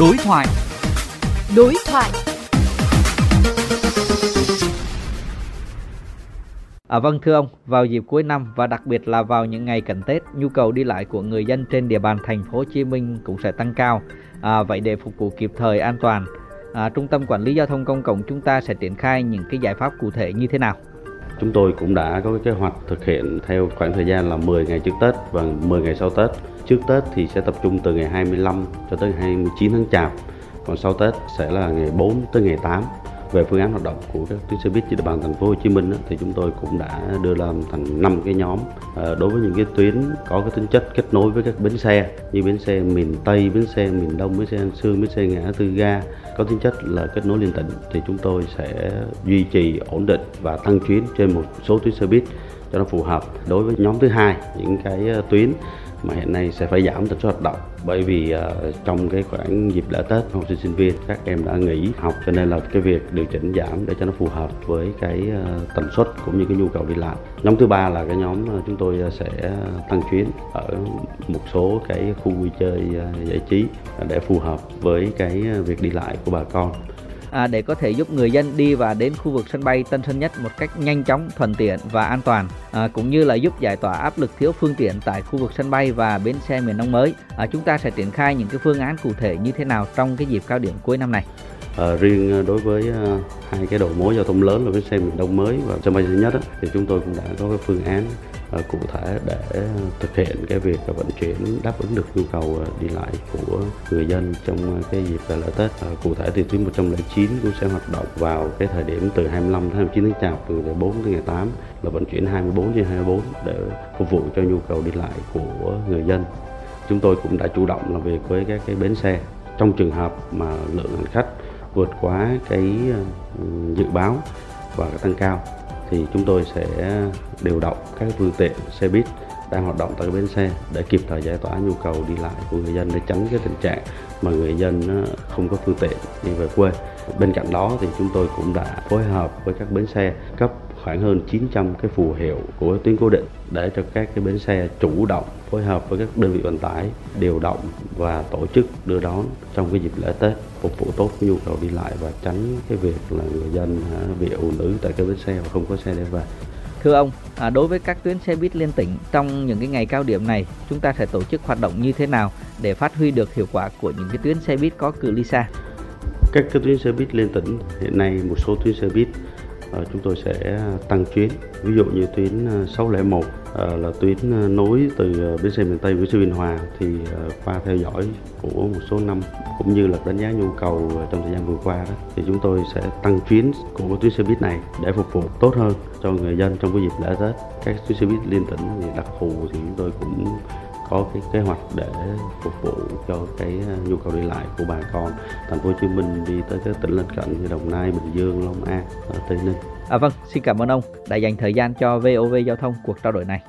Đối thoại. Đối thoại. À, vâng thưa ông, vào dịp cuối năm và đặc biệt là vào những ngày cận Tết, nhu cầu đi lại của người dân trên địa bàn thành phố Hồ Chí Minh cũng sẽ tăng cao. À, vậy để phục vụ kịp thời an toàn, à, Trung tâm Quản lý Giao thông Công cộng chúng ta sẽ triển khai những cái giải pháp cụ thể như thế nào? Chúng tôi cũng đã có cái kế hoạch thực hiện theo khoảng thời gian là 10 ngày trước Tết và 10 ngày sau Tết. Trước Tết thì sẽ tập trung từ ngày 25 cho tới 29 tháng Chạp, còn sau Tết sẽ là ngày 4 tới ngày 8 về phương án hoạt động của các tuyến xe buýt trên địa bàn thành phố Hồ Chí Minh thì chúng tôi cũng đã đưa làm thành năm cái nhóm. Ờ, đối với những cái tuyến có cái tính chất kết nối với các bến xe như bến xe miền Tây, bến xe miền Đông, bến xe An Sương, bến xe ngã tư ga có tính chất là kết nối liên tỉnh thì chúng tôi sẽ duy trì ổn định và tăng chuyến trên một số tuyến xe buýt cho nó phù hợp. Đối với nhóm thứ hai những cái ờ, tuyến mà hiện nay sẽ phải giảm tần suất hoạt động bởi vì ờ, trong cái khoảng dịp lễ Tết, học sinh sinh viên, các em đã nghỉ học, cho nên là cái việc điều chỉnh giảm để cho nó phù hợp với cái ờ, tần suất cũng như cái nhu cầu đi lại. Nhóm thứ ba là cái nhóm ờ, chúng tôi sẽ tăng chuyến ở một số cái khu vui chơi giải trí để phù hợp với cái việc đi lại của bà con à, để có thể giúp người dân đi và đến khu vực sân bay Tân Sơn Nhất một cách nhanh chóng, thuận tiện và an toàn, à, cũng như là giúp giải tỏa áp lực thiếu phương tiện tại khu vực sân bay và bến xe miền Đông mới. À, chúng ta sẽ triển khai những cái phương án cụ thể như thế nào trong cái dịp cao điểm cuối năm này. À, riêng à, đối với à, hai cái đầu mối giao thông lớn là bến xe miền Đông mới và sân bay Tân Sơn Nhất á, thì chúng tôi cũng đã có cái phương án Ờ, cụ thể để thực hiện cái việc vận chuyển đáp ứng được nhu cầu ờ, đi lại của người dân trong ờ, cái dịp lễ Tết. Cụ thể thì tuyến 109 cũng sẽ hoạt động vào cái thời điểm từ 25 đến 29 tháng Chạp, từ ngày 4 đến ngày 8 là vận chuyển 24 trên 24 để phục vụ cho nhu cầu đi lại của người dân. Chúng tôi cũng đã chủ động làm việc với các cái bến xe trong trường hợp mà lượng hành khách vượt quá cái dự báo và cái tăng cao thì chúng tôi sẽ điều động các phương tiện xe buýt đang hoạt động tại bến xe để kịp thời giải tỏa nhu cầu đi lại của người dân để tránh cái tình trạng mà người dân ờ, không có phương tiện đi về quê. Bên cạnh đó thì chúng tôi cũng đã phối hợp với các bến xe cấp khoảng hơn 900 cái phù hiệu của tuyến cố định để cho các cái bến xe chủ động phối hợp với các đơn vị vận tải điều động và tổ chức đưa đón trong cái dịp lễ Tết phục vụ tốt nhu cầu đi lại và tránh cái việc là người dân bị ùn ứ tại cái bến xe và không có xe để về. Thưa ông, à, đối với các tuyến xe buýt liên tỉnh trong những cái ngày cao điểm này, chúng ta sẽ tổ chức hoạt động như thế nào để phát huy được hiệu quả của những cái tuyến xe buýt có cự ly xa? Các cái tuyến xe buýt liên tỉnh hiện nay một số tuyến xe buýt Ờ, chúng tôi sẽ tăng chuyến. Ví dụ như tuyến ờ, 601 ờ, là tuyến nối từ bến xe miền Tây với xe Biên Hòa thì qua theo dõi của một số năm cũng như là đánh giá nhu cầu trong thời gian vừa qua đó, thì chúng tôi sẽ tăng chuyến của tuyến xe buýt này để phục vụ tốt hơn cho người dân trong cái dịp lễ Tết. Các tuyến xe buýt liên tỉnh thì đặc thù thì chúng tôi cũng có cái kế hoạch để phục vụ cho cái à, nhu cầu đi lại của bà con thành phố Hồ Chí Minh đi tới các tỉnh lân cận như Đồng Nai, Bình Dương, Long An, à, Tây Ninh. À vâng, xin cảm ơn ông đã dành thời gian cho VOV Giao thông cuộc trao đổi này.